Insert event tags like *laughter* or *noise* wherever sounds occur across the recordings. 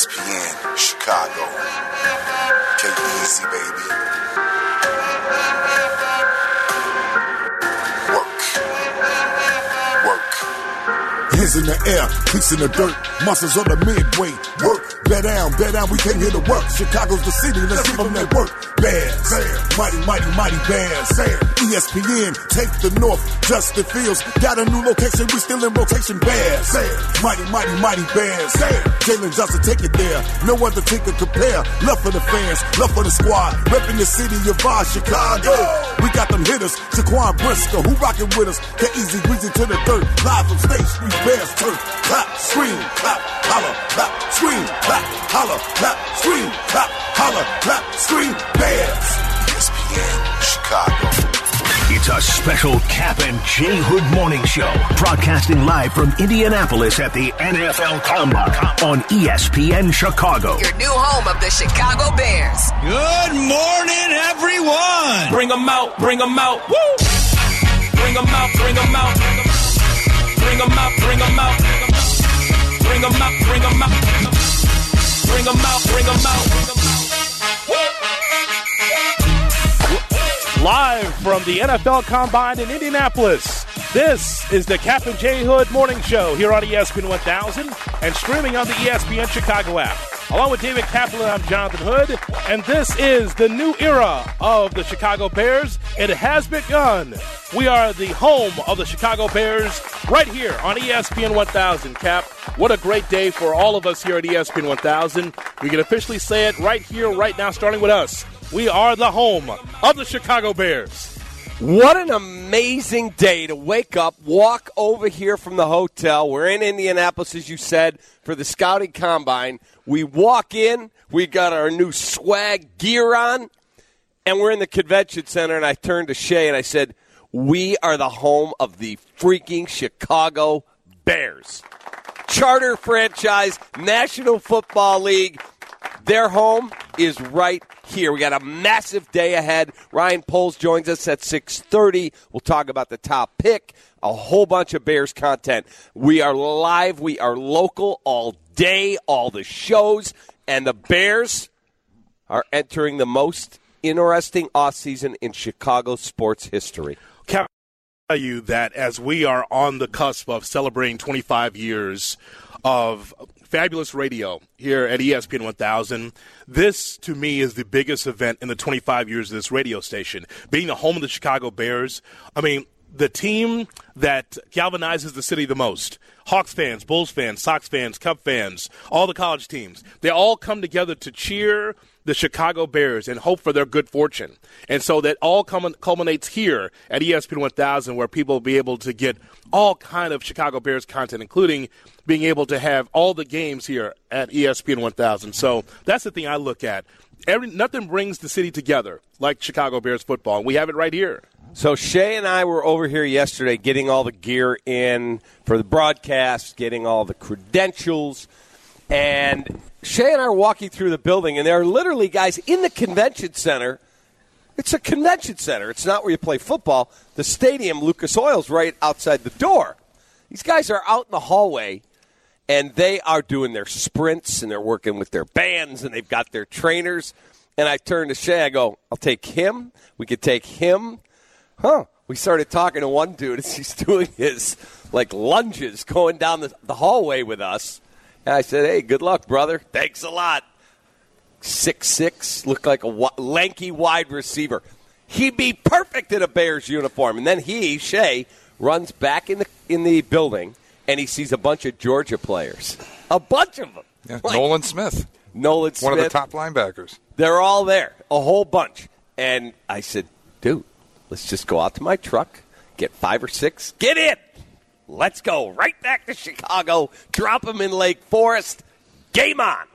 ESPN, Chicago. K-Easy, baby. Work. Work. Hands in the air, feet in the dirt, muscles on the midway. Work, bear down, bear down, we came here to work. Chicago's the city, let's give them that work. Bears, mighty, mighty, mighty Bears. ESPN, take the north, Justin Fields, got a new location, we still in rotation. Bears, mighty, mighty, mighty Bears. Jaylon Johnson, take it there, no other team can compare. Love for the fans, love for the squad, repping the city of our Chicago. We got them hitters, Jaquan Brisker, who rockin' with us? Get easy, greasy to the dirt, live from State Street, Bears turf. Clap, scream, clap, holla, clap, scream, clap, holla, clap, scream, clap, holla, clap, scream, Bears. ESPN, Chicago. It's a special Cap and J Hood morning show, broadcasting live from Indianapolis at the NFL Combine on ESPN Chicago. Your new home of the Chicago Bears. Good morning, everyone. Bring them out, bring 'em out. Woo! Bring 'em out, bring 'em out. Bring 'em out, bring 'em out. Bring 'em out, bring 'em out. Bring 'em out, bring 'em out. Live from the NFL Combine in Indianapolis, this is the Cap and J Hood Morning Show here on ESPN 1000 and streaming on the ESPN Chicago app. Along with David Kaplan, I'm Jonathan Hood, and this is the new era of the Chicago Bears. It has begun. We are the home of the Chicago Bears right here on ESPN 1000. Cap, what a great day for all of us here at ESPN 1000. We can officially say it right here, right now, starting with us. We are the home of the Chicago Bears. What an amazing day to wake up, walk over here from the hotel. We're in Indianapolis, as you said, for the scouting combine. We walk in, we got our new swag gear on, and we're in the convention center. And I turned to Shay and I said, We are the home of the freaking Chicago Bears. Charter franchise, National Football League. Their home is right here. We got a massive day ahead. Ryan Poles joins us at 6:30. We'll talk about the top pick, a whole bunch of Bears content. We are live, we are local all day, all the shows, and the Bears are entering the most interesting offseason in Chicago sports history. Cap, tell you that as we are on the cusp of celebrating 25 years of fabulous radio here at ESPN 1000. This, to me, is the biggest event in the 25 years of this radio station. Being the home of the Chicago Bears, I mean, the team that galvanizes the city the most. Hawks fans, Bulls fans, Sox fans, Cub fans, all the college teams. They all come together to cheer the Chicago Bears and hope for their good fortune. And so that all culminates here at ESPN 1000 where people will be able to get all kind of Chicago Bears content, including being able to have all the games here at ESPN 1000. So that's the thing I look at. Every, nothing brings the city together like Chicago Bears football, and we have it right here. So Shay and I were over here yesterday getting all the gear in for the broadcast, getting all the credentials, and Shay and I are walking through the building, and there are literally guys in the convention center. It's a convention center. It's not where you play football. The stadium, Lucas Oil's right outside the door. These guys are out in the hallway, and they are doing their sprints, and they're working with their bands, and they've got their trainers. And I turn to Shay. I go, "I'll take him. We could take him." Huh? We started talking to one dude as he's *laughs* doing his like lunges going down the, the hallway with us. And I said, "Hey, good luck, brother. Thanks a lot." Six six, looked like a wa- lanky wide receiver. He'd be perfect in a Bears uniform. And then he, Shay, runs back in the in the building and he sees a bunch of Georgia players, a bunch of them. Yeah, Like Nolan Smith, Nolan Smith, one of the top linebackers. they're all there, a whole bunch. And I said, dude, let's just go out to my truck, get five or six, get in. Let's go right back to Chicago, drop them in Lake Forest. Game on.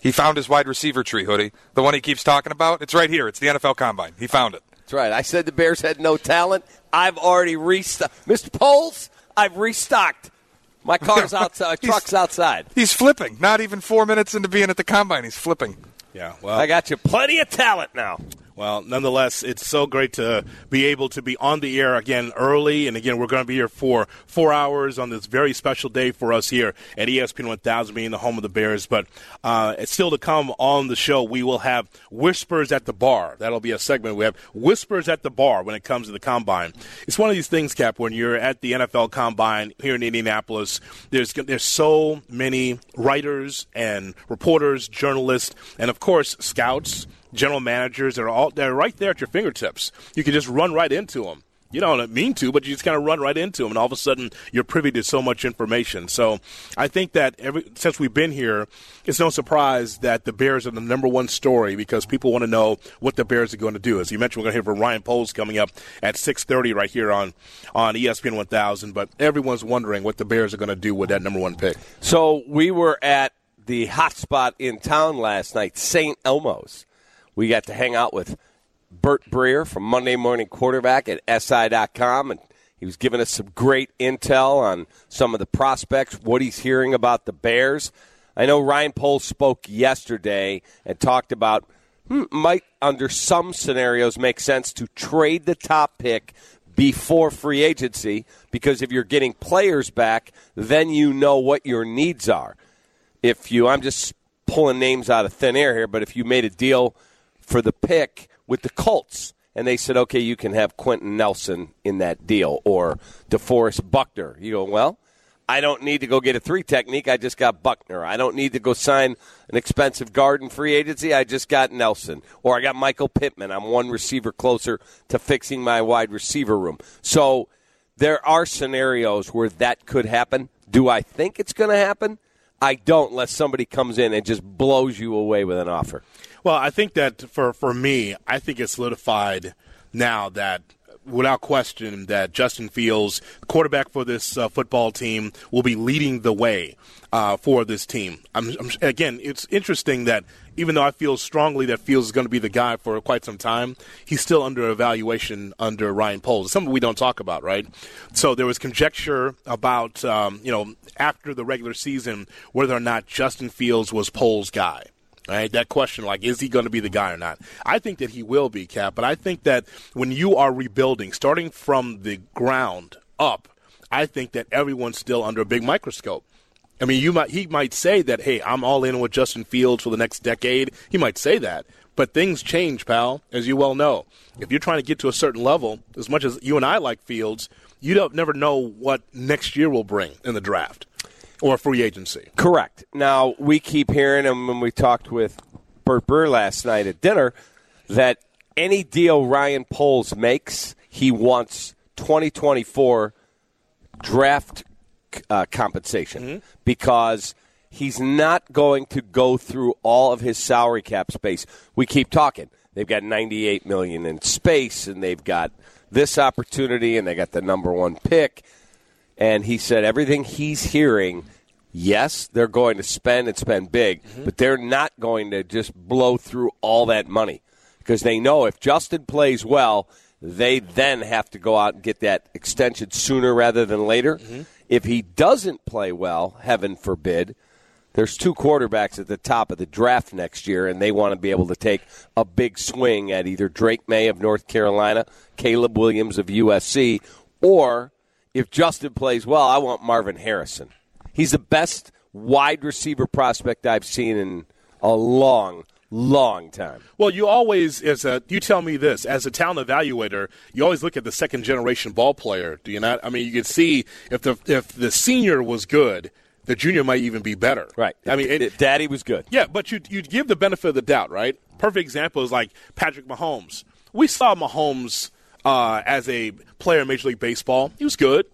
He found his wide receiver tree hoodie, the one he keeps talking about. It's right here. It's the NFL Combine. He found it. That's right. I said the Bears had no talent. I've already restocked. Mr. Poles, I've restocked. My car's *laughs* outside, uh, my truck's outside. He's flipping. Not even four minutes into being at the Combine, he's flipping. Yeah, well, I got you plenty of talent now. Well, nonetheless, it's so great to be able to be on the air again early. And again, we're going to be here for four hours on this very special day for us here at ESPN 1000, being the home of the Bears. But uh, it's still to come on the show. We will have Whispers at the Bar. That'll be a segment. We have Whispers at the Bar when it comes to the combine. It's one of these things, Cap, when you're at the NFL combine here in Indianapolis, there's, there's so many writers and reporters, journalists, and of course, scouts general managers are all they're right there at your fingertips. You can just run right into them. You don't mean to, but you just kind of run right into them, and all of a sudden you're privy to so much information. So I think that every, since we've been here, it's no surprise that the Bears are the number one story because people want to know what the Bears are going to do. As you mentioned, we're going to hear from Ryan Poles coming up at 6:30 right here on on ESPN 1000. But everyone's wondering what the Bears are going to do with that number one pick. So we were at the hot spot in town last night, St. Elmo's. We got to hang out with Bert Breer from Monday Morning Quarterback at SI.com, and he was giving us some great intel on some of the prospects, what he's hearing about the Bears. I know Ryan Poles spoke yesterday and talked about hmm, might, under some scenarios, make sense to trade the top pick before free agency because if you're getting players back, then you know what your needs are. If you, I'm just pulling names out of thin air here, but if you made a deal for the pick with the Colts, and they said, okay, you can have Quenton Nelson in that deal or DeForest Buckner. You go, well, I don't need to go get a three technique. I just got Buckner. I don't need to go sign an expensive guard in free agency. I just got Nelson. Or I got Michael Pittman. I'm one receiver closer to fixing my wide receiver room. So there are scenarios where that could happen. Do I think it's going to happen? I don't, unless somebody comes in and just blows you away with an offer. Well, I think that for for me, I think it's solidified now that without question that Justin Fields, quarterback for this uh, football team, will be leading the way uh, for this team. I'm, I'm, again, it's interesting that even though I feel strongly that Fields is going to be the guy for quite some time, he's still under evaluation under Ryan Poles. It's something we don't talk about, right? So there was conjecture about, um, you know, after the regular season whether or not Justin Fields was Poles' guy. Right, that question, like, is he going to be the guy or not? I think that he will be, Cap. But I think that when you are rebuilding, starting from the ground up, I think that everyone's still under a big microscope. I mean, you might he might say that, hey, I'm all in with Justin Fields for the next decade. He might say that, but things change, pal, as you well know. If you're trying to get to a certain level, as much as you and I like Fields, you don't never know what next year will bring in the draft or free agency. Correct. Now we keep hearing, and when we talked with Bert Breer last night at dinner, that any deal Ryan Poles makes, he wants 2024 draft uh, compensation Mm-hmm. because he's not going to go through all of his salary cap space. We keep talking. They've got 98 million in space, and they've got this opportunity, and they got the number one pick. And he said everything he's hearing, yes, they're going to spend and spend big, mm-hmm. but they're not going to just blow through all that money. Because they know if Justin plays well, they then have to go out and get that extension sooner rather than later. Mm-hmm. If he doesn't play well, heaven forbid, there's two quarterbacks at the top of the draft next year, and they want to be able to take a big swing at either Drake Maye of North Carolina, Caleb Williams of USC, or if Justin plays well, I want Marvin Harrison. He's the best wide receiver prospect I've seen in a long, long time. Well, you always, as a, you tell me this, as a talent evaluator, you always look at the second generation ball player. Do you not? I mean, you can see if the if the senior was good, the junior might even be better. Right. I mean, it, Daddy was good. yeah, but you you give the benefit of the doubt, right? Perfect example is like Patrick Mahomes. We saw Mahomes uh, as a player in Major League Baseball. He was good.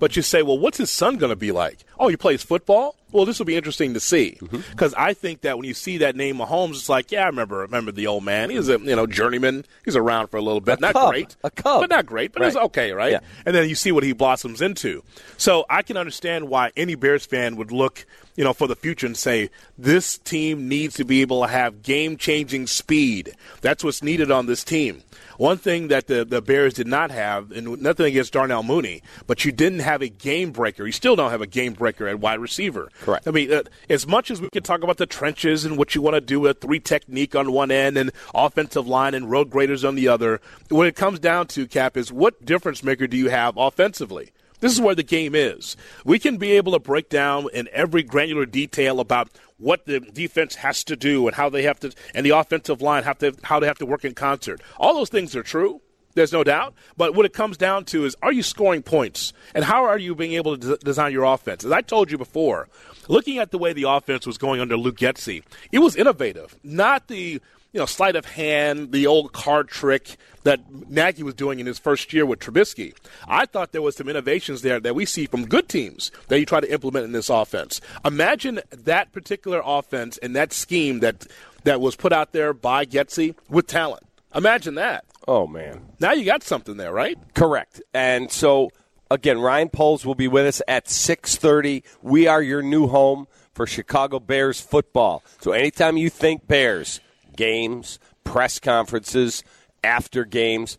But you say, well, what's his son going to be like? Oh, he plays football. Well, this will be interesting to see Mm-hmm. because I think that when you see that name Mahomes, it's like, yeah, I remember, remember the old man. He was a you know journeyman. He's around for a little bit, A not cub. great, A cub. but not great, but it's okay, right? Yeah. And then you see what he blossoms into. So I can understand why any Bears fan would look, you know, for the future and say this team needs to be able to have game-changing speed. That's what's needed on this team. One thing that the, the Bears did not have, and nothing against Darnell Mooney, but you didn't have a game breaker. You still don't have a game breaker at wide receiver. Correct. I mean, uh, as much as we can talk about the trenches and what you want to do with three technique on one end and offensive line and road graders on the other, what it comes down to, Cap, is what difference maker do you have offensively? This is where the game is. We can be able to break down in every granular detail about what the defense has to do and how they have to, and the offensive line have to, how they have to work in concert. All those things are true. There's no doubt. But what it comes down to is, are you scoring points, and how are you being able to de- design your offense? As I told you before, looking at the way the offense was going under Luke Getsy, it was innovative. Not the you know sleight of hand, the old card trick that Nagy was doing in his first year with Trubisky. I thought there was some innovations there that we see from good teams that you try to implement in this offense. Imagine that particular offense and that scheme that that was put out there by Getsy with talent. Imagine that. Oh man. Now you got something there, right? Correct. And so again, Ryan Poles will be with us at 6:30. We are your new home for Chicago Bears football. So anytime you think Bears, games, press conferences, after games,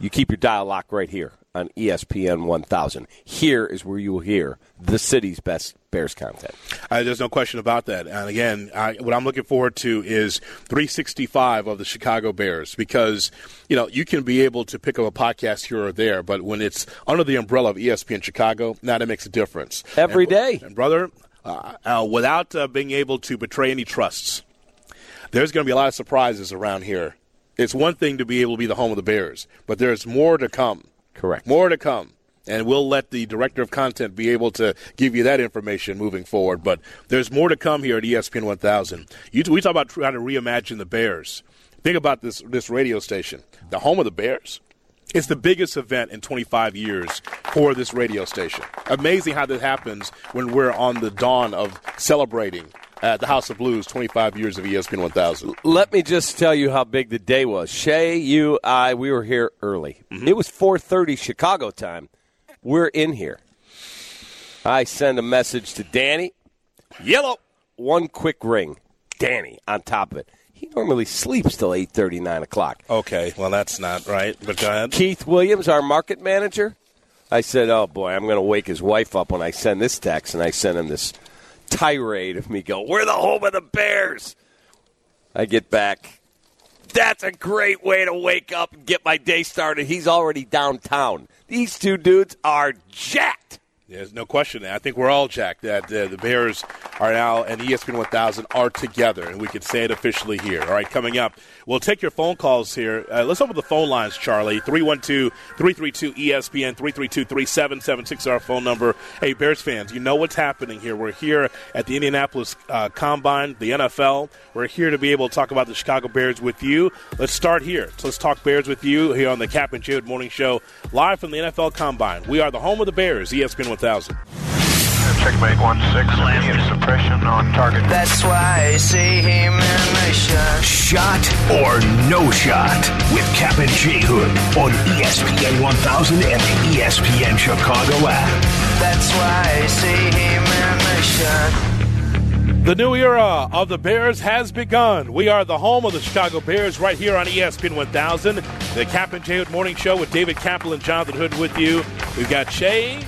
you keep your dial locked right here on ESPN 1000. Here is where you will hear the city's best Bears content. Uh, there's no question about that. And again, I, what I'm looking forward to is 365 of the Chicago Bears because you know you can be able to pick up a podcast here or there, but when it's under the umbrella of ESPN Chicago, now that makes a difference Every and, day. And brother, uh, uh, without uh, being able to betray any trusts, there's going to be a lot of surprises around here. It's one thing to be able to be the home of the Bears, but there's more to come. Correct. More to come. And we'll let the director of content be able to give you that information moving forward. But there's more to come here at ESPN 1000. You, we talk about trying to reimagine the Bears. Think about this this radio station, the home of the Bears. It's the biggest event in 25 years for this radio station. Amazing how that happens when we're on the dawn of celebrating at the House of Blues 25 years of ESPN 1000. Let me just tell you how big the day was. Shay, you, I, we were here early. Mm-hmm. It was 4:30 Chicago time. We're in here. I send a message to Danny. Yellow. One quick ring. Danny on top of it. He normally sleeps till 8:30, 9 o'clock. Okay, well that's not right, but go ahead. Keith Williams, our market manager. I said, "Oh boy, I'm going to wake his wife up when I send this text." And I sent him this tirade of me go, "We're the home of the Bears." I get back. That's a great way to wake up and get my day started. He's already downtown. These two dudes are jacked. There's no question. I think we're all jacked that uh, the Bears are now and ESPN 1000 are together, and we can say it officially here. All right, coming up, we'll take your phone calls here. Uh, let's open the phone lines, Charlie. 312 332 ESPN 332 3776 our phone number. Hey, Bears fans, you know what's happening here. We're here at the Indianapolis uh, Combine, the NFL. We're here to be able to talk about the Chicago Bears with you. Let's start here. So let's talk Bears with you here on the Cap and Jared Morning Show, live from the NFL Combine. We are the home of the Bears, ESPN 1000. Checkmate 1-6, suppression on target. That's why I see him in the shot. Shot or no shot with Cap and J Hood on ESPN 1000 and the ESPN Chicago app. That's why I see him in the shot. The new era of the Bears has begun. We are the home of the Chicago Bears right here on ESPN 1000. The Cap and Jay Hood Morning Show with David Kaplan and Jonathan Hood with you. We've got Shay,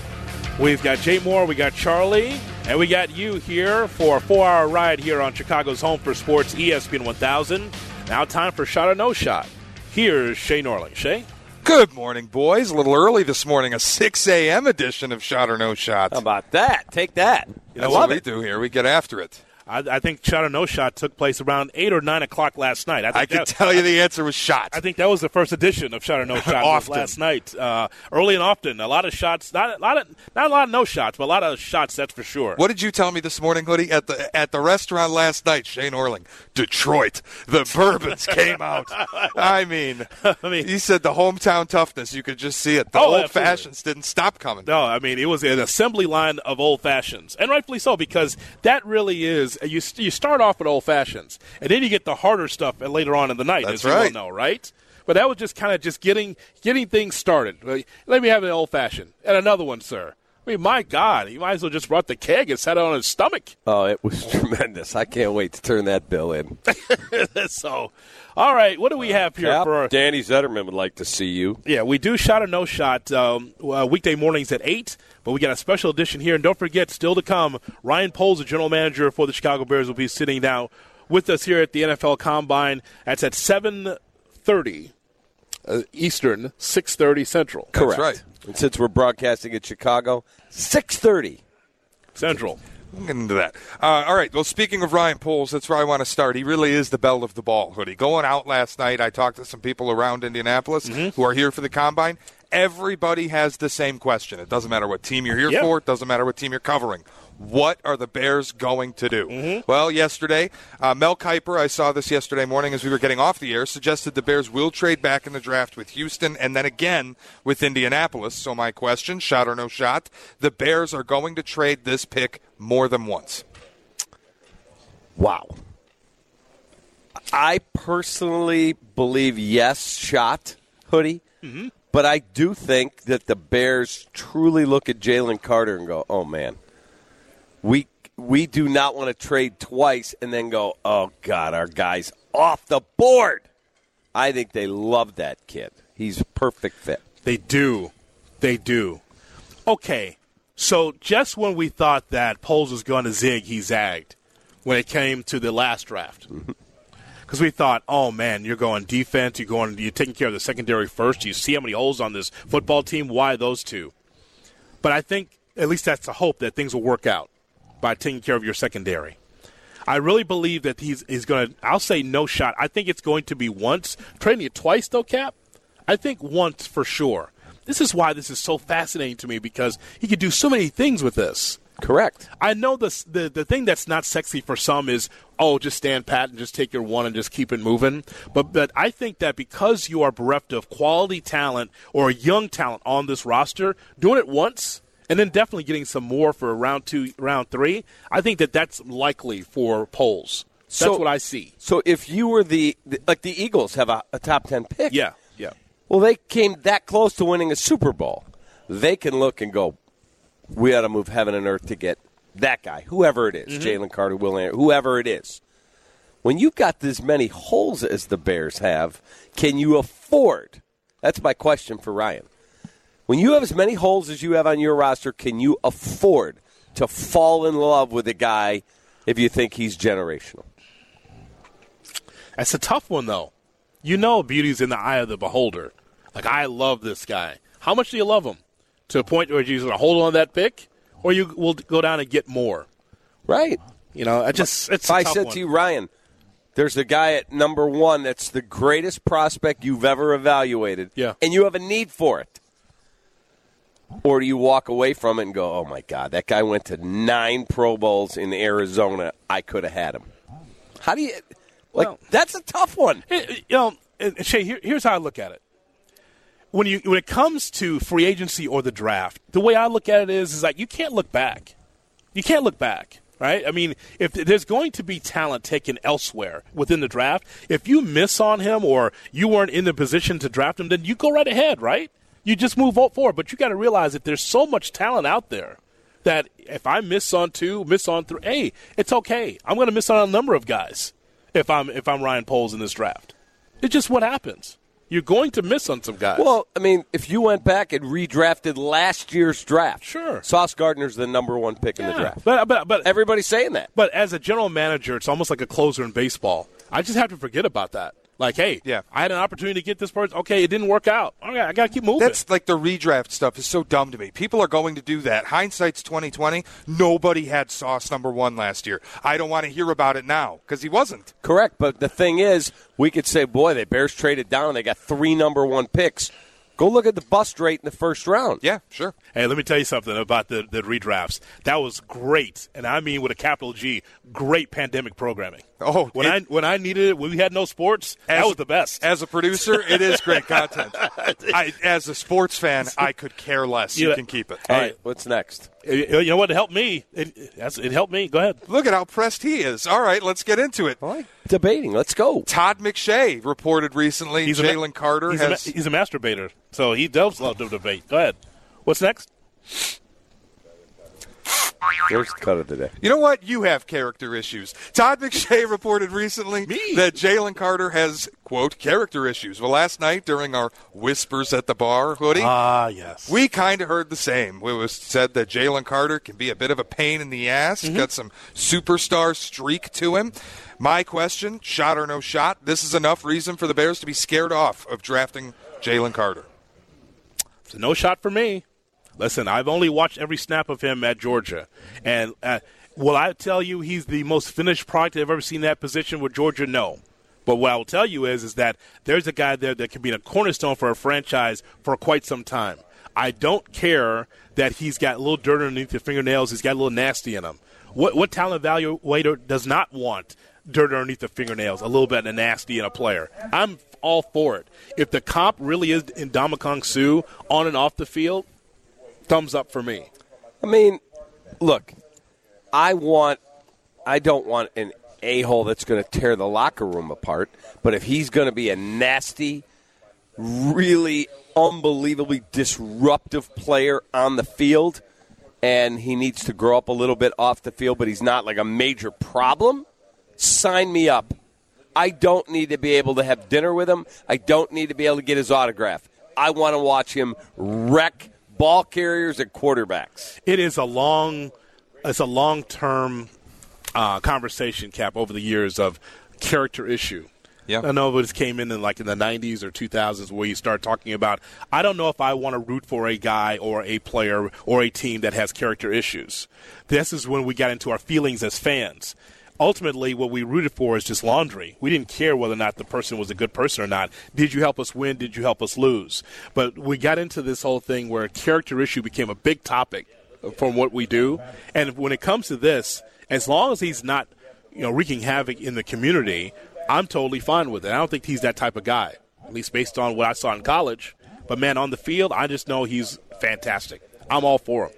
we've got Jay Moore, we got Charlie, and we got you here for a four hour ride here on Chicago's Home for Sports, ESPN 1000. Now, time for Shot or No Shot. Here's Shay Norling. Shay? Good morning, boys. A little early this morning, a 6 a.m. edition of Shot or No Shot. How about that? Take that. You know what we do here. We get after it. I, I think Shot or No Shot took place around 8 or 9 o'clock last night. I, think I can that- tell you the answer was shot. I think that was the first edition of Shot or No *laughs* Shot last night. Uh, early and often, a lot of shots. Not a lot of not a lot of no shots, but a lot of shots. That's for sure. What did you tell me this morning, Hoodie? At the at the restaurant last night, Shay Norling, Detroit. The bourbons came out. *laughs* I mean, *laughs* I mean, he said the hometown toughness. You could just see it. The Oh, old absolutely. fashions didn't stop coming. No, I mean it was an assembly line of old fashions, and rightfully so because that really is. You you start off with old fashions, and then you get the harder stuff later on in the night. That's right. know, right? But that was just kind of just getting getting things started. Let me have an old fashioned and another one, sir. I mean, my God, he might as well just brought the keg and sat it on his stomach. Oh, it was *laughs* tremendous. I can't wait to turn that bill in. *laughs* so, all right, what do we have here Cap, for our, Danny Zetterman would like to see you. Yeah, we do shot or no shot um, uh, weekday mornings at 8. But we got a special edition here, and don't forget, still to come, Ryan Poles, the general manager for the Chicago Bears, will be sitting down with us here at the NFL Combine. That's at seven thirty uh, Eastern, six thirty Central. Correct. right. And since we're broadcasting at Chicago, six thirty. Central. We'll get into that. Uh, all right. Well, speaking of Ryan Poles, that's where I want to start. He really is the belle of the ball, hoodie. Going out last night, I talked to some people around Indianapolis who are here for the combine. Everybody has the same question. It doesn't matter what team you're here Yep. for. It doesn't matter what team you're covering. What are the Bears going to do? Well, yesterday, uh, Mel Kiper, I saw this yesterday morning as we were getting off the air, suggested the Bears will trade back in the draft with Houston and then again with Indianapolis. So, my question shot or no shot, the Bears are going to trade this pick more than once. Wow. I personally believe yes, shot hoodie, but I do think that the Bears truly look at Jalen Carter and go, "Oh man, we we do not want to trade twice," and then go, "Oh God, our guy's off the board." I think they love that kid. He's a perfect fit. They do. They do. Okay. So just when we thought that Poles was going to zig, he zagged when it came to the last draft. Mm-hmm. Because we thought, oh man, you're going defense, you're going, you're taking care of the secondary first. You see how many holes on this football team. Why those two? But I think at least that's the hope that things will work out by taking care of your secondary. I really believe that he's he's going to. I'll say no shot. I think it's going to be once. Trading it twice though, Cap. I think once for sure. This is why this is so fascinating to me because he could do so many things with this. Correct. I know this, the the thing that's not sexy for some is oh just stand pat and just take your one and just keep it moving. But but I think that because you are bereft of quality talent or young talent on this roster, doing it once and then definitely getting some more for round two, round three, I think that that's likely for Poles. That's So- what I see. So if you were the, the like the Eagles have a, a top ten pick, Yeah, yeah. Well, they came that close to winning a Super Bowl. They can look and go, we ought to move heaven and earth to get that guy, whoever it is, mm-hmm. Jalen Carter, Will Anderson, whoever it is. When you've got as many holes as the Bears have, can you afford? That's my question for Ryan. When you have as many holes as you have on your roster, can you afford to fall in love with a guy if you think he's generational? That's a tough one, though. You know, beauty's in the eye of the beholder. Like, I love this guy. How much do you love him? To a point where you're going to hold on to that pick, or you will go down and get more. Right. You know, I just it's I tough said one. to you, Ryan, there's a guy at number one that's the greatest prospect you've ever evaluated, Yeah. and you have a need for it. Or do you walk away from it and go, "Oh my God, that guy went to nine Pro Bowls in Arizona. I could have had him." How do you like? Well- that's a tough one. Eh, you know, Shay, here, here's how I look at it. When you when it comes to free agency or the draft, the way I look at it is is like you can't look back. You can't look back, right? I mean, if there's going to be talent taken elsewhere within the draft, if you miss on him or you weren't in the position to draft him, then you go right ahead, right? You just move forward. But you got to realize that there's so much talent out there that if I miss on two, miss on three, hey, it's okay. I'm going to miss on a number of guys if I'm if I'm Ryan Poles in this draft. It's just what happens. You're going to miss on some guys. Well, I mean, if you went back and redrafted last year's draft, Sure. Sauce Gardner's the number one pick in the draft. But but but Everybody's saying that. But as a general manager, it's almost like a closer in baseball. I just have to forget about that. Like, hey, Yeah. I had an opportunity to get this person. Okay, it didn't work out. All right, I got to keep moving. That's like the redraft stuff is so dumb to me. People are going to do that. Hindsight's twenty twenty. Nobody had Sauce number one last year. I don't want to hear about it now because he wasn't. Correct, but the thing is, we could say, boy, the Bears traded down. and They got three number one picks. Go look at the bust rate in the first round. Yeah, sure. Hey, let me tell you something about the, the redrafts. That was great, and I mean with a capital G, great pandemic programming. Oh, when it- I when I needed it, when we had no sports, that was the best. As a producer, it is great content. *laughs* I, as a sports fan, *laughs* I could care less. You Yeah. can keep it. Hey, All right. what's next? You you know what? It helped me. It, it helped me. Go ahead. Look at how pressed he is. All right, let's get into it. Debating. Let's go. Todd McShay reported recently He's a ma- Jalen Carter he's, a, ma- he's a masturbator, so he does love to debate. Go ahead. What's next? There's the cut of the day. You know what? You have character issues. Todd McShay *laughs* reported recently Me? that Jalen Carter has, quote, character issues. Well, last night during our Whispers at the Bar hoodie, Ah, yes. we kind of heard the same. It was said that Jalen Carter can be a bit of a pain in the ass, Mm-hmm. got some superstar streak to him. My question, shot or no shot, this is enough reason for the Bears to be scared off of drafting Jalen Carter. It's a no shot for me. Listen, I've only watched every snap of him at Georgia, and uh, will I tell you he's the most finished product I've ever seen that position with Georgia? No. But what I will tell you is, is that there's a guy there that can be a cornerstone for a franchise for quite some time. I don't care that he's got a little dirt underneath the fingernails. He's got a little nasty in him. What what talent evaluator does not want dirt underneath the fingernails, a little bit of nasty in a player? I'm all for it. If the comp really is in Kong Su on and off the field, thumbs up for me. I mean, look, I want, I don't want an a hole that's going to tear the locker room apart. But if he's going to be a nasty, really unbelievably disruptive player on the field, and he needs to grow up a little bit off the field, but he's not like a major problem, sign me up. I don't need to be able to have dinner with him. I don't need to be able to get his autograph. I want to watch him wreck ball carriers and quarterbacks. It is a long, it's a long term uh, conversation, Cap, over the years of character issue. Yeah. I know it came in in like in the 90s or 2000s where you start talking about, I don't know if I want to root for a guy or a player or a team that has character issues. This is when we got into our feelings as fans. Ultimately, what we rooted for is just laundry. We didn't care whether or not the person was a good person or not. Did you help us win? Did you help us lose? But we got into this whole thing where character issue became a big topic from what we do. And when it comes to this, as long as he's not, you know, wreaking havoc in the community, I'm totally fine with it. I don't think he's that type of guy, at least based on what I saw in college. But man, on the field, I just know he's fantastic. I'm all for him.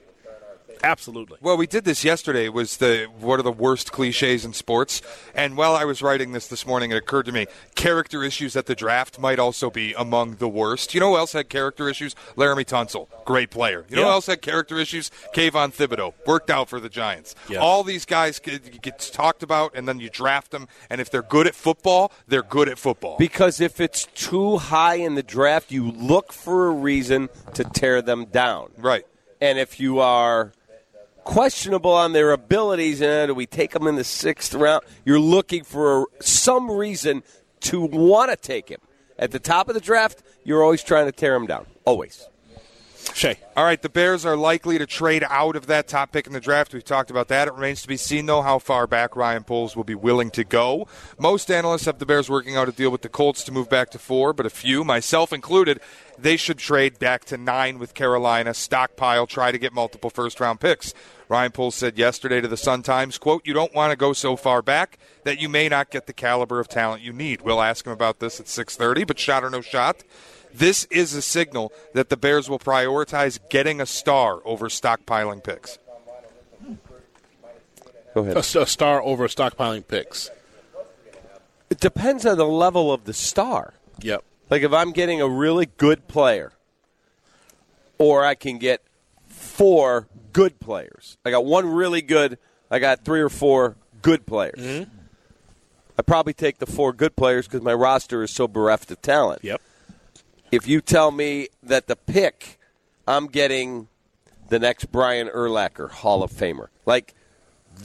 Absolutely. Well, we did this yesterday. Was the what are the worst cliches in sports? And while I was writing this this morning, it occurred to me character issues at the draft might also be among the worst. You know who else had character issues? Laremy Tunsil, great player. You know Yeah. who else had character issues? Kayvon Thibodeaux, worked out for the Giants. Yes. All these guys get, get talked about, and then you draft them. And if they're good at football, they're good at football. Because if it's too high in the draft, you look for a reason to tear them down. Right. And if you are questionable on their abilities, and do we take them in the sixth round? You're looking for some reason to want to take him. At the top of the draft, you're always trying to tear him down. Always. Shay. All right, the Bears are likely to trade out of that top pick in the draft. We've talked about that. It remains to be seen, though, how far back Ryan Poles will be willing to go. Most analysts have the Bears working out a deal with the Colts to move back to four, but a few, myself included, they should trade back to nine with Carolina, stockpile, try to get multiple first round picks. Ryan Poles said yesterday to the Sun Times, quote, you don't want to go so far back that you may not get the caliber of talent you need. We'll ask him about this at 630, but shot or no shot. This is a signal that the Bears will prioritize getting a star over stockpiling picks. Go ahead. A, a star over stockpiling picks. It depends on the level of the star. Yep. Like if I'm getting a really good player, or I can get four good players. I got one really good. I got three or four good players. Mm-hmm. I probably take the four good players because my roster is so bereft of talent. Yep. If you tell me that the pick, I'm getting the next Brian Urlacher, Hall of Famer. Like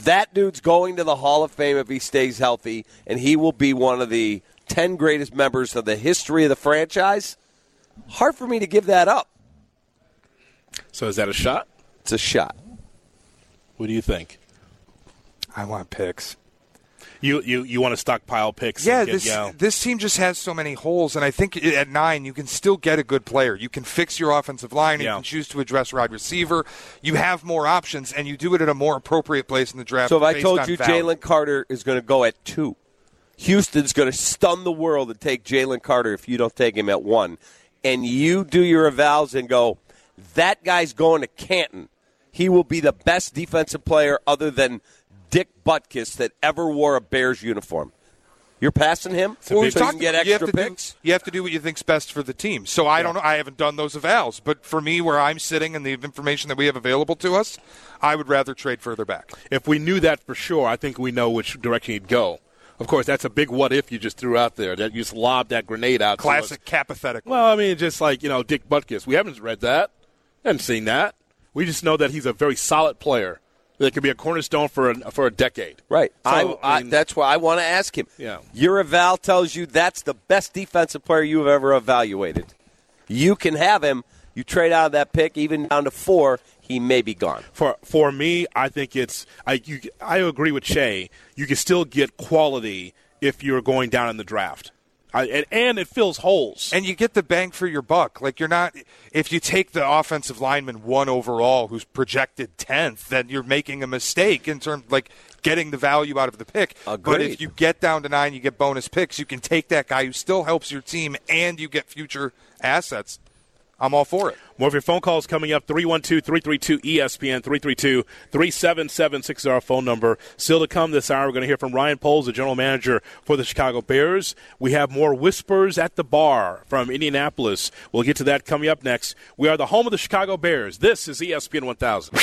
that dude's going to the Hall of Fame if he stays healthy, and he will be one of the ten greatest members of the history of the franchise. Hard for me to give that up. So is that a shot? It's a shot. What do you think? I want picks. You you, you want to stockpile picks? Yeah, and get, this you know- this team just has so many holes, and I think at nine you can still get a good player. You can fix your offensive line. You can choose to address wide receiver. You have more options, and you do it at a more appropriate place in the draft. So if I told you. Jalen Carter is going to go at two, Houston's going to stun the world and take Jalen Carter if you don't take him at one, and you do your evals and go, that guy's going to Canton. He will be the best defensive player other than Dick Butkus that ever wore a Bears uniform. You're passing him So so you you can get you have extra to picks. Do, you have to do what you think's best for the team. So I don't know. I haven't done those evals, but for me, where I'm sitting and the information that we have available to us, I would rather trade further back. If we knew that for sure, I think we know which direction he'd go. Of course, that's a big what if you just threw out there. That you just lobbed that grenade out. Classic capathetic. Well, I mean, just like you know, Dick Butkus. We haven't read that, haven't seen that. We just know that he's a very solid player that could be a cornerstone for a, for a decade. Right. So, I, I, mean, that's why I want to ask him. Yeah. Your eval tells you that's the best defensive player you've ever evaluated. You can have him. You trade out of that pick, even down to four, he may be gone. for for me, I think it's I you, I agree with Shay. You can still get quality if you're going down in the draft, I, and, and it fills holes. And you get the bang for your buck. Like you're not if you take the offensive lineman one overall who's projected tenth, then you're making a mistake in terms like getting the value out of the pick. But if you get down to nine, you get bonus picks. You can take that guy who still helps your team, and you get future assets. I'm all for it. More of your phone calls coming up 312 332 ESPN 332 3776 is our phone number. Still to come this hour, we're going to hear from Ryan Poles, the general manager for the Chicago Bears. We have more whispers at the bar from Indianapolis. We'll get to that coming up next. We are the home of the Chicago Bears. This is ESPN 1000.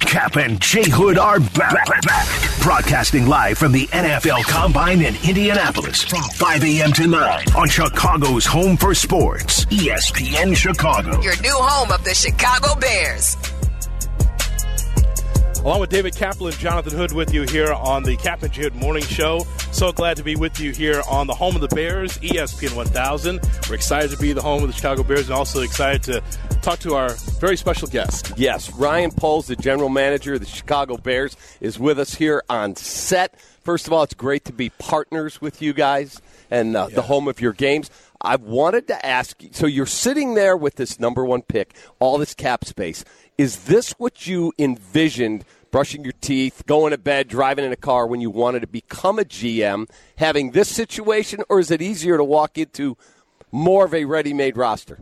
Cap and J Hood are back, back, back. Broadcasting live from the NFL Combine in Indianapolis from 5 a.m. to 9 on Chicago's Home for Sports, ESPN Chicago. Your new home of the Chicago Bears. Along with David Kaplan, Jonathan Hood with you here on the Cap and J Hood Morning Show. So glad to be with you here on the home of the Bears, ESPN 1000. We're excited to be the home of the Chicago Bears and also excited to talk to our very special guest. Yes, Ryan Poles, the general manager of the Chicago Bears, is with us here on set. First of all, it's great to be partners with you guys and uh, the home of your games. I wanted to ask you so you're sitting there with this number one pick, all this cap space. Is this what you envisioned brushing your teeth, going to bed, driving in a car when you wanted to become a GM, having this situation, or is it easier to walk into more of a ready made roster?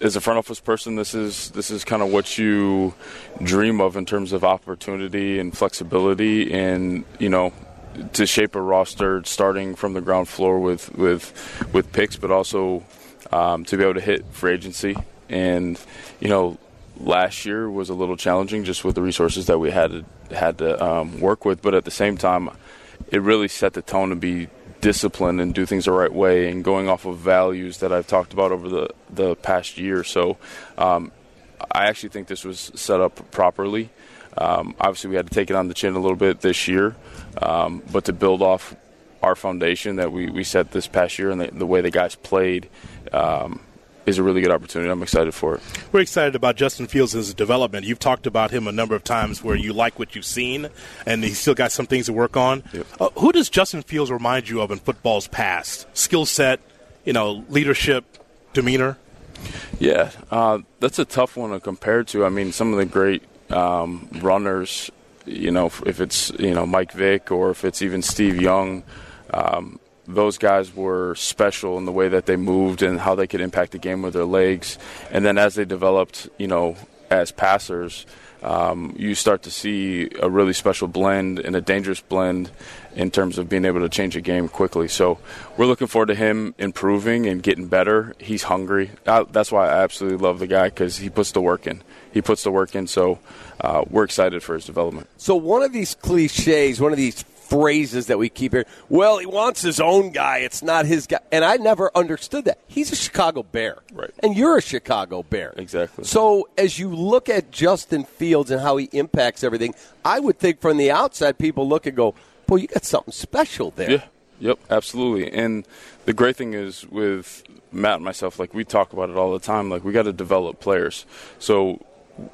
as a front office person, this is this is kind of what you dream of in terms of opportunity and flexibility, and you know, to shape a roster starting from the ground floor with with with picks, but also um, to be able to hit free agency. And you know, last year was a little challenging just with the resources that we had to, had to um, work with, but at the same time, it really set the tone to be disciplined and do things the right way and going off of values that I've talked about over the, the past year. So um, I actually think this was set up properly. Um, obviously, we had to take it on the chin a little bit this year, um, but to build off our foundation that we, we set this past year and the, the way the guys played um, is a really good opportunity. I'm excited for it. We're excited about Justin Fields' development. You've talked about him a number of times where you like what you've seen, and he's still got some things to work on. Uh, who does Justin Fields remind you of in football's past? Skill set, you know, leadership, demeanor? Yeah, uh, that's a tough one to compare to. I mean, some of the great um, runners, you know, if it's you know Mike Vick or if it's even Steve Young, um, those guys were special in the way that they moved and how they could impact the game with their legs. And then as they developed, you know, as passers, um, you start to see a really special blend and a dangerous blend in terms of being able to change a game quickly. So we're looking forward to him improving and getting better. He's hungry. Uh, that's why I absolutely love the guy because he puts the work in. He puts the work in. So uh, we're excited for his development. So one of these cliches, one of these phrases that we keep hearing, well, he wants his own guy. It's not his guy. And I never understood that. He's a Chicago Bear. Right. And you're a Chicago Bear. Exactly. So as you look at Justin Fields and how he impacts everything, I would think from the outside, people look and go, boy, you got something special there. Yeah. Yep, absolutely. And the great thing is with Matt and myself, like we talk about it all the time, like we got to develop players. So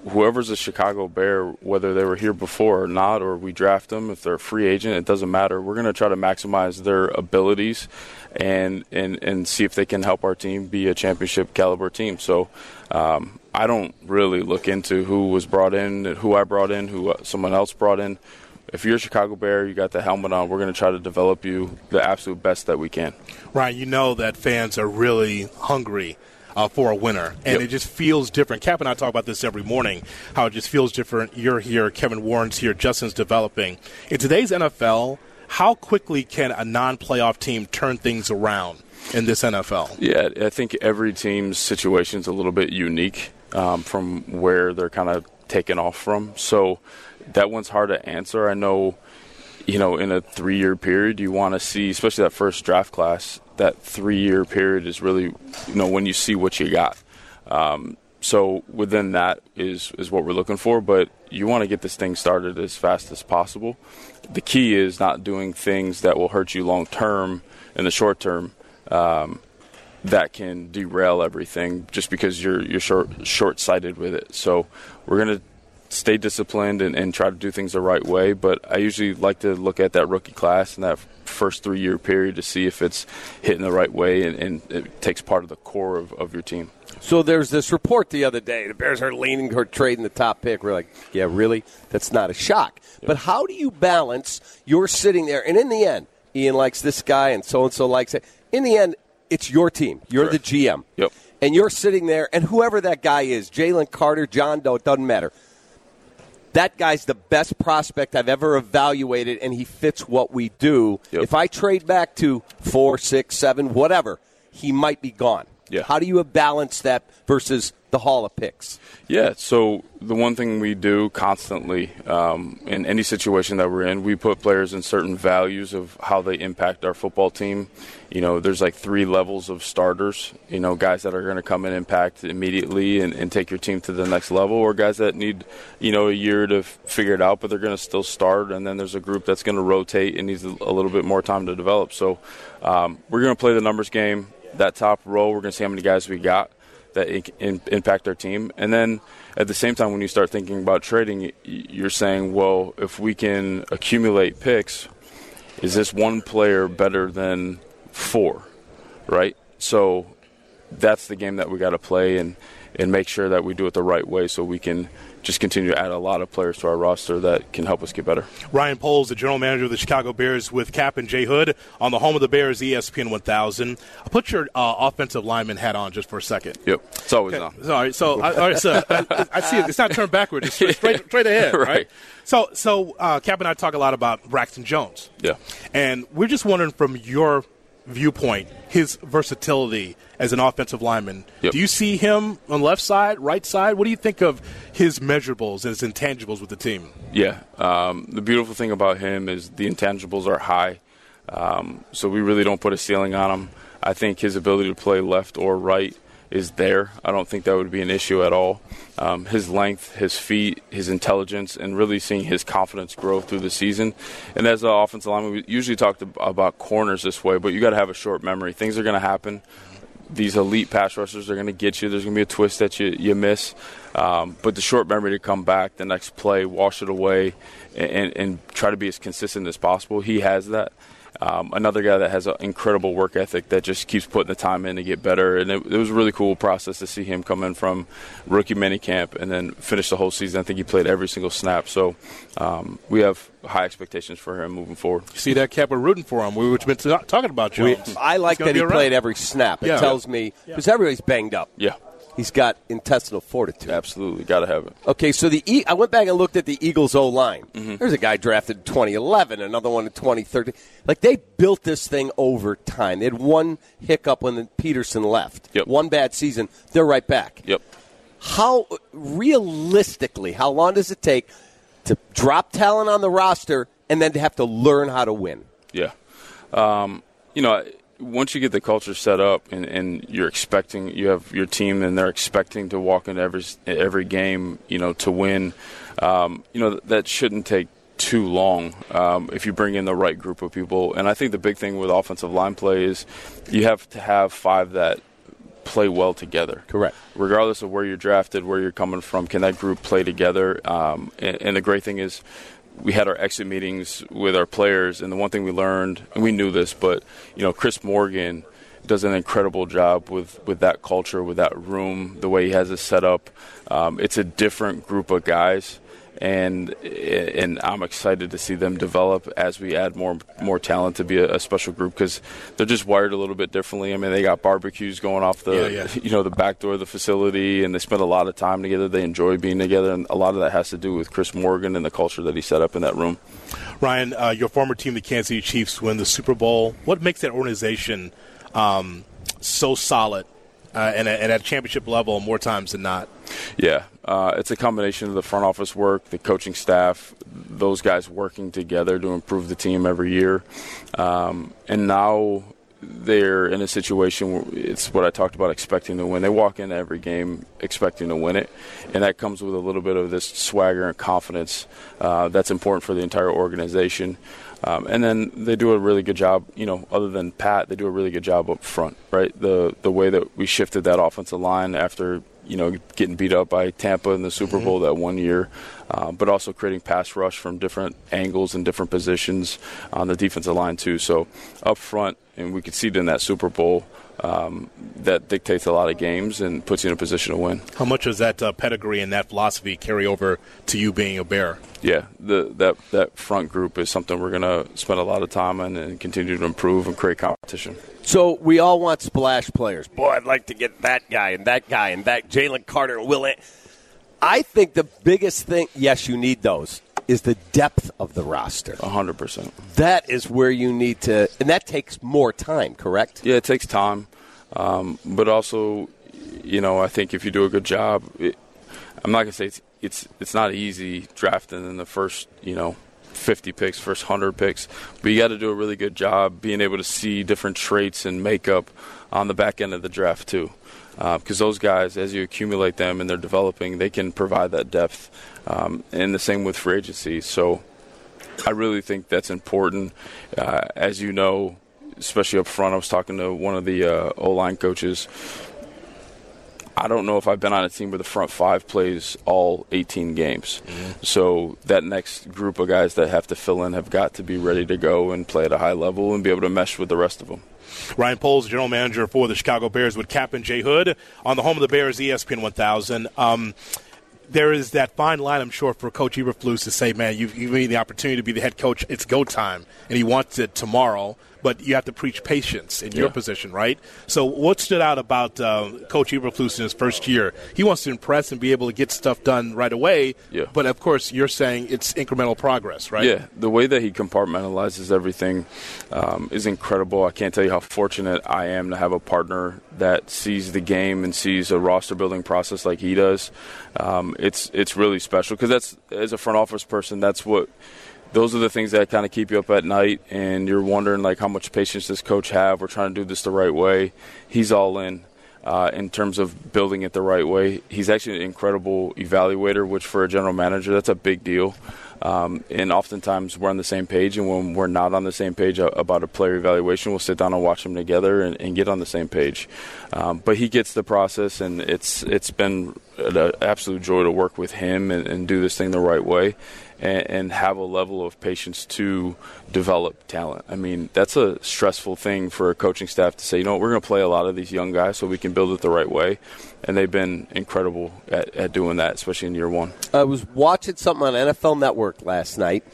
whoever's a Chicago Bear, whether they were here before or not, or we draft them, if they're a free agent, it doesn't matter. We're going to try to maximize their abilities and, and, and see if they can help our team be a championship caliber team. So um, I don't really look into who was brought in, who I brought in, who someone else brought in. If you're a Chicago Bear, you got the helmet on, we're going to try to develop you the absolute best that we can. Ryan, you know that fans are really hungry uh, for a winner, and Yep. it just feels different. Cap and I talk about this every morning. How it just feels different. You're here, Kevin Warren's here, Justin's developing. In today's NFL, How quickly can a non-playoff team turn things around in this NFL? Yeah, I think every team's situation is a little bit unique um, from where they're kind of taken off from. So that one's hard to answer. I know, you know, in a three-year period, you want to see, especially that first draft class, that three-year period is really, you know, when you see what you got. Um, so within that is is what we're looking for. But you want to get this thing started as fast as possible. The key is not doing things that will hurt you long term in the short term. Um, that can derail everything just because you're you're short short sighted with it. So we're gonna stay disciplined and, and try to do things the right way. But I usually like to look at that rookie class and that first three year period to see if it's hitting the right way and, and it takes part of the core of, of your team. So there's this report the other day. The Bears are leaning toward trading the top pick. We're like, yeah, really? That's not a shock. But how do you balance? You're sitting there, and in the end, Ian likes this guy, and so and so likes it. In the end, it's your team. You're the GM. Yep. And you're sitting there, and whoever that guy is, Jalen Carter, John Doe, it doesn't matter. That guy's the best prospect I've ever evaluated, and he fits what we do. If I trade back to four, six, seven, whatever, he might be gone. Yeah. How do you balance that versus the haul of Picks? Yeah, so the one thing we do constantly um, in any situation that we're in, we put players in certain values of how they impact our football team. You know, there's like three levels of starters, you know, guys that are going to come and impact immediately and, and take your team to the next level, or guys that need, you know, a year to f- figure it out, but they're going to still start. And then there's a group that's going to rotate and needs a, little bit more time to develop. So um, we're going to play the numbers game. That top row, we're going to see how many guys we got that in, impact our team. And then at the same time, when you start thinking about trading, you're saying, well, if we can accumulate picks, is this one player better than four, right? So that's the game that we got to play and, and make sure that we do it the right way so we can just continue to add a lot of players to our roster that can help us get better. Ryan Poles, the general manager of the Chicago Bears, with Kap and Jay Hood on the home of the Bears, ESPN 1000. I'll put your uh, offensive lineman hat on just for a second. Yep, it's always on. Sorry, so I, all right, so I, I see it. It's not turned backward; it's straight, *laughs* straight ahead, right? Right. So, so uh, Kap and I talk a lot about Braxton Jones, Yeah. and we're just wondering from your viewpoint, his versatility as an offensive lineman. Yep. Do you see him on left side, right side? What do you think of his measurables and his intangibles with the team? Yeah. Um, the beautiful thing about him is the intangibles are high, um, so we really don't put a ceiling on him. I think his ability to play left or right is there. I don't think that would be an issue at all. Um, his length, his feet, his intelligence, and really seeing his confidence grow through the season. And as an offensive lineman, we usually talk to, about corners this way, but you got to have a short memory. Things are going to happen. These elite pass rushers are going to get you. There's going to be a twist that you, you miss. Um, but the short memory to come back, the next play, wash it away, and, and try to be as consistent as possible. He has that. Um, another guy that has an incredible work ethic that just keeps putting the time in to get better. And it, it was a really cool process to see him come in from rookie minicamp and then finish the whole season. I think he played every single snap. So um, we have high expectations for him moving forward. See that Kap? We're rooting for him. We were been talking about We- I like that he around. played every snap. It Yeah. tells me because everybody's banged up. Yeah. He's got intestinal fortitude. Absolutely, got to have it. Okay, so the e- I went back and looked at the Eagles O line. Mm-hmm. There's a guy drafted in 2011, another one in 2013. Like they built this thing over time. They had one hiccup when Peterson left. Yep. One bad season, they're right back. Yep. How realistically, how long does it take to drop talent on the roster and then to have to learn how to win? Yeah. Um, you know, once you get the culture set up and, and you're expecting, you have your team and they're expecting to walk into every every game, you know, to win. Um, you know, that shouldn't take too long um, if you bring in the right group of people. And I think the big thing with offensive line play is you have to have five that play well together. Correct. Regardless of where you're drafted, where you're coming from, can that group play together? Um, and, and the great thing is, we had our exit meetings with our players, and the one thing we learned, and we knew this, but you know, Chris Morgan does an incredible job with, with that culture, with that room, the way he has it set up. Um, it's a different group of guys, and and I'm excited to see them develop as we add more more talent to be a, a special group because they're just wired a little bit differently. I mean, they got barbecues going off the Yeah, yeah. you know the back door of the facility, and they spend a lot of time together. They enjoy being together, and a lot of that has to do with Chris Morgan and the culture that he set up in that room. Ryan, uh, your former team, the Kansas City Chiefs, win the Super Bowl. What makes that organization um, so solid uh, and, at, and at championship level more times than not? Yeah, uh, it's a combination of the front office work, the coaching staff, those guys working together to improve the team every year. Um, and now they're in a situation where it's what I talked about expecting to win. They walk into every game expecting to win it, and that comes with a little bit of this swagger and confidence uh, that's important for the entire organization. Um, and then they do a really good job, you know, other than Pat, they do a really good job up front, right? The the way that we shifted that offensive line after you know, getting beat up by Tampa in the Super Bowl that one year, uh, but also creating pass rush from different angles and different positions on the defensive line too. So up front, and we could see it in that Super Bowl. Um, that dictates a lot of games and puts you in a position to win. How much does that uh, pedigree and that philosophy carry over to you being a Bear? Yeah, the, that that front group is something we're going to spend a lot of time on and continue to improve and create competition. So we all want splash players. Boy, I'd like to get that guy and that guy and that Jalen Carter Will. It. I think the biggest thing, yes, you need those, is the depth of the roster. 100%. That is where you need to, and that takes more time, correct? Yeah, it takes time. Um, but also, you know, I think if you do a good job, it, I'm not going to say it's, it's, it's not easy drafting in the first, you know, 50 picks, first 100 picks, but you got to do a really good job being able to see different traits and makeup on the back end of the draft, too because uh, those guys, as you accumulate them and they're developing, they can provide that depth. Um, and the same with free agency. So I really think that's important. Uh, as you know, especially up front, I was talking to one of the uh, O line coaches. I don't know if I've been on a team where the front five plays all 18 games. Mm-hmm. So that next group of guys that have to fill in have got to be ready to go and play at a high level and be able to mesh with the rest of them. Ryan Poles, general manager for the Chicago Bears, with Captain Jay Hood on the home of the Bears, ESPN 1000. Um, there is that fine line, I'm sure, for Coach Eberflus to say, man, you've, given me the opportunity to be the head coach. It's go time. And he wants it tomorrow but you have to preach patience in your position, right? So, what stood out about uh, Coach Eberflus in his first year? He wants to impress and be able to get stuff done right away. Yeah. But of course, you're saying it's incremental progress, right? Yeah. The way that he compartmentalizes everything um, is incredible. I can't tell you how fortunate I am to have a partner that sees the game and sees a roster building process like he does. Um, it's it's really special because that's as a front office person, that's what those are the things that kind of keep you up at night and you're wondering like how much patience does coach have we're trying to do this the right way. He's all in uh, in terms of building it the right way. He's actually an incredible evaluator which for a general manager that's a big deal. Um, and oftentimes we're on the same page and when we're not on the same page about a player evaluation we'll sit down and watch them together and, and get on the same page. Um, but he gets the process and it's it's been an absolute joy to work with him and, and do this thing the right way and, and, have a level of patience to develop talent. I mean, that's a stressful thing for a coaching staff to say, you know, we're going to play a lot of these young guys so we can build it the right way. And they've been incredible at, at doing that, especially in year one. I was watching something on NFL Network last night,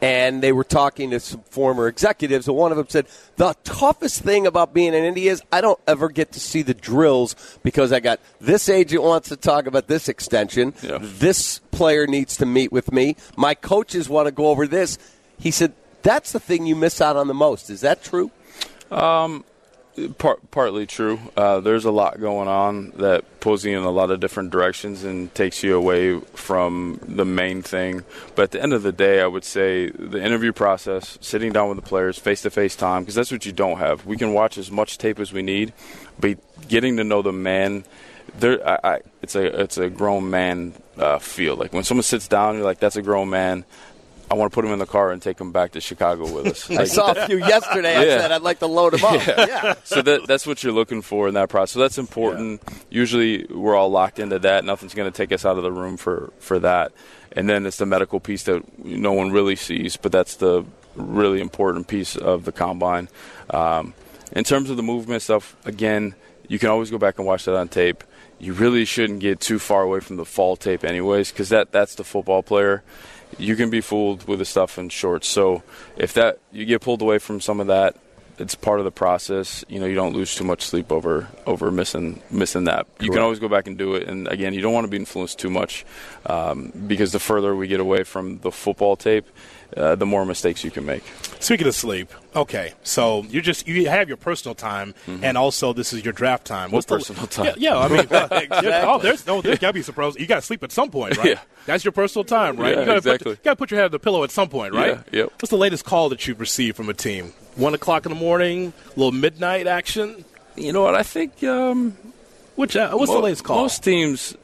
and they were talking to some former executives, and one of them said, The toughest thing about being in Indy is I don't ever get to see the drills because I got this agent wants to talk about this extension, yeah. this player needs to meet with me, my coaches want to go over this. He said, That's the thing you miss out on the most. Is that true? Um, Part, partly true. Uh, there's a lot going on that pulls you in a lot of different directions and takes you away from the main thing. But at the end of the day, I would say the interview process, sitting down with the players, face to face time, because that's what you don't have. We can watch as much tape as we need, but getting to know the man. There, I, I, it's a it's a grown man uh, feel. Like when someone sits down, you're like, "That's a grown man." I want to put him in the car and take him back to Chicago with us. *laughs* Like, I saw a *laughs* few yesterday. I said I'd like to load him up. Yeah. yeah. So that, that's what you're looking for in that process. So that's important. Yeah. Usually we're all locked into that. Nothing's going to take us out of the room for, for that. And then it's the medical piece that no one really sees, but that's the really important piece of the combine. Um, in terms of the movement stuff, again, you can always go back and watch that on tape. You really shouldn't get too far away from the fall tape, anyways, because that, that's the football player you can be fooled with the stuff in shorts. So if that you get pulled away from some of that, it's part of the process. You know, you don't lose too much sleep over over missing missing that. You can always go back and do it. And again, you don't want to be influenced too much um, because the further we get away from the football tape, uh, the more mistakes you can make. Speaking of sleep, okay, so you just you have your personal time, and also this is your draft time. What the- personal time? Yeah, yeah I mean, *laughs* yeah, oh, there's no, there's gotta be surprise. You gotta sleep at some point, right? Yeah. That's your personal time, right? Yeah, you gotta exactly. Put, you gotta put your head on the pillow at some point, right? Yeah, yep. What's the latest call that you've received from a team? One o'clock in the morning, a little midnight action. You know what? I think um, Which uh, what's the latest call? Most teams,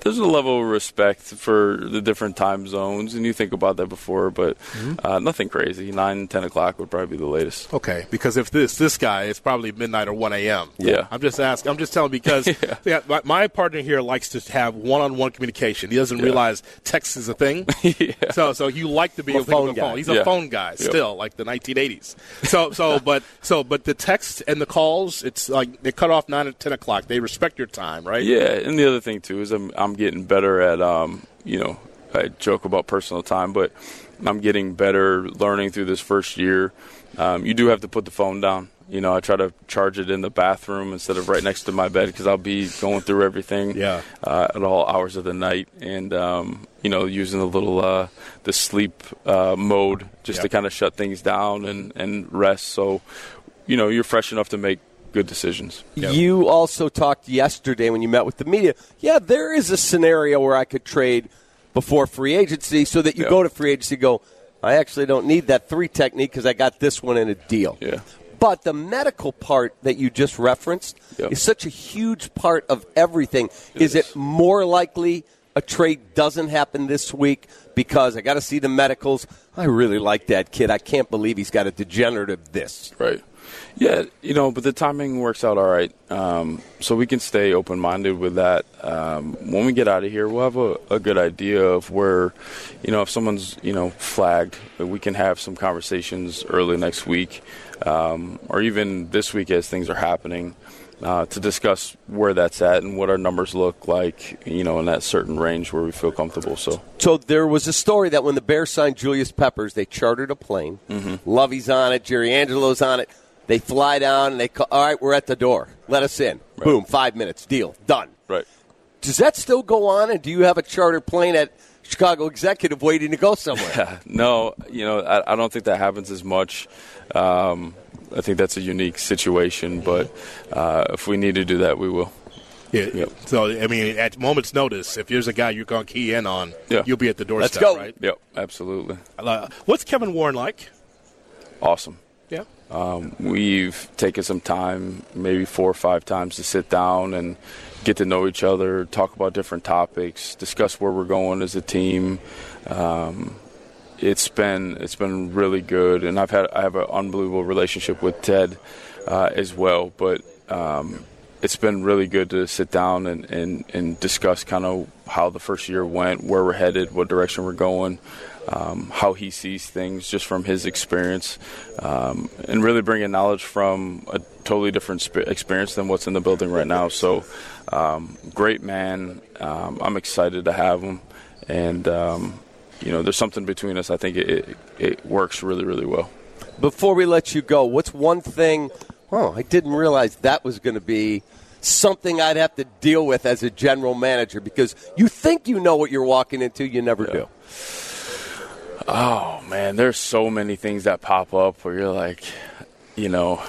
there's a level of respect for the different time zones, and you think about that before, but Mm-hmm. uh, nothing crazy. Nine, ten o'clock would probably be the latest. Okay, because if this this guy, it's probably midnight or one a.m. Yeah. I'm just asking. I'm just telling because *laughs* yeah. my, my partner here likes to have one-on-one communication. He doesn't realize text is a thing. *laughs* So so you like to be a able to pick up phone guy. phone. He's a phone guy still, like the 1980s. So so *laughs* but so but the text and the calls, it's like they cut off nine or ten o'clock. They respect your time, right? Yeah, and the other thing too is I'm I'm getting better at um, you know I joke about personal time, but I'm getting better learning through this first year. Um, you do have to put the phone down. You know, I try to charge it in the bathroom instead of right next to my bed because I'll be going through everything Yeah. uh, at all hours of the night, and um, you know, using the little uh, the sleep uh, mode just Yeah. to kind of shut things down and and rest. So, you know, you're fresh enough to make good decisions. You also talked yesterday when you met with the media. Yeah, there is a scenario where I could trade before free agency so that you Yeah. go to free agency and go, I actually don't need that three technique because I got this one in a deal. Yeah. But the medical part that you just referenced Yep. is such a huge part of everything. is it more likely a trade doesn't happen this week because I got to see the medicals? I really like that kid. I can't believe he's got a degenerative this. Right. Yeah, you know, but the timing works out all right. Um, so we can stay open minded with that. Um, when we get out of here, we'll have a, a good idea of where, you know, if someone's, you know, flagged, we can have some conversations early next week um, or even this week as things are happening. Uh, to discuss where that's at and what our numbers look like, you know, in that certain range where we feel comfortable. So, So there was a story that when the Bears signed Julius Peppers, they chartered a plane. Lovie's on it, Jerry Angelo's on it. They fly down and they call, all right, we're at the door. Let us in. Boom, five minutes, deal, done. right. Does that still go on? And do you have a charter plane at Chicago Executive waiting to go somewhere? *laughs* no, you know, I, I don't think that happens as much. Um, I think that's a unique situation, but uh, if we need to do that, we will. Yeah. Yep. So I mean, at moment's notice, if there's a guy you're going to key in on, Yeah. you'll be at the doorstep, go. right? Yep, absolutely. Uh, what's Kevin Warren like? Awesome. Um, we've taken some time, maybe four or five times, to sit down and get to know each other, talk about different topics, discuss where we're going as a team. Um, it's been it's been really good, and I've had I have an unbelievable relationship with Ted uh, as well. But um, it's been really good to sit down and, and, and discuss kind of how the first year went, where we're headed, what direction we're going, um, how he sees things just from his experience, um, and really bringing knowledge from a totally different sp- experience than what's in the building right now. So, um, great man. Um, I'm excited to have him, and um, you know, there's something between us. I think it, it, it works really, really well. Before we let you go, what's one thing? Oh, I didn't realize that was going to be something I'd have to deal with as a general manager because you think you know what you're walking into, you never do. Oh man, there's so many things that pop up where you're like, you know,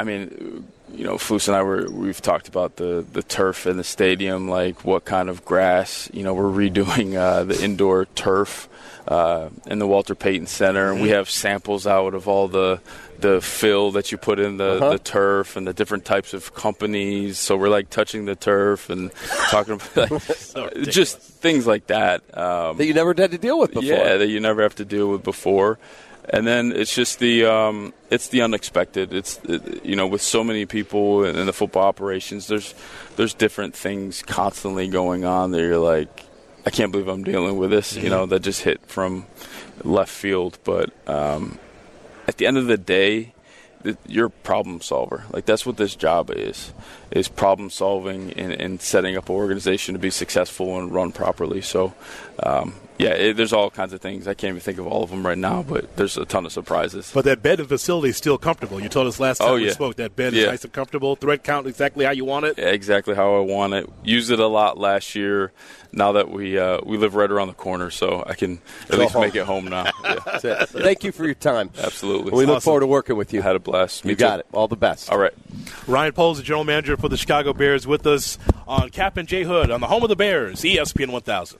I mean, you know, Flus and I were we've talked about the the turf in the stadium, like what kind of grass. You know, we're redoing uh, the indoor turf uh, in the Walter Payton Center, and we have samples out of all the the fill that you put in the, Uh-huh. the turf and the different types of companies. So we're like touching the turf and talking about like, *laughs* just things like that. Um, That you never had to deal with before. yeah, that you never have to deal with before. And then it's just the um, it's the unexpected. It's it, you know with so many people in, the football operations, there's there's different things constantly going on that you're like, I can't believe I'm dealing with this. You know that just hit from left field. But um, at the end of the day, you're a problem solver. Like that's what this job is: is problem solving and, and setting up an organization to be successful and run properly. So, um, yeah, it, there's all kinds of things. I can't even think of all of them right now, but there's a ton of surprises. But that bed and facility is still comfortable. You told us last time Oh, we spoke that bed Yeah. is nice and comfortable. Thread count exactly how you want it. exactly how I want it. Used it a lot last year. Now that we uh, we live right around the corner, so I can at Go least home. make it home now. *laughs* Yeah. Thank you for your time. Absolutely. We look forward to working with you. Had a blast. Me You got too. it. All the best. All right. Ryan Poles, the general manager for the Chicago Bears, with us on Kap and J Hood on the home of the Bears, ESPN 1000.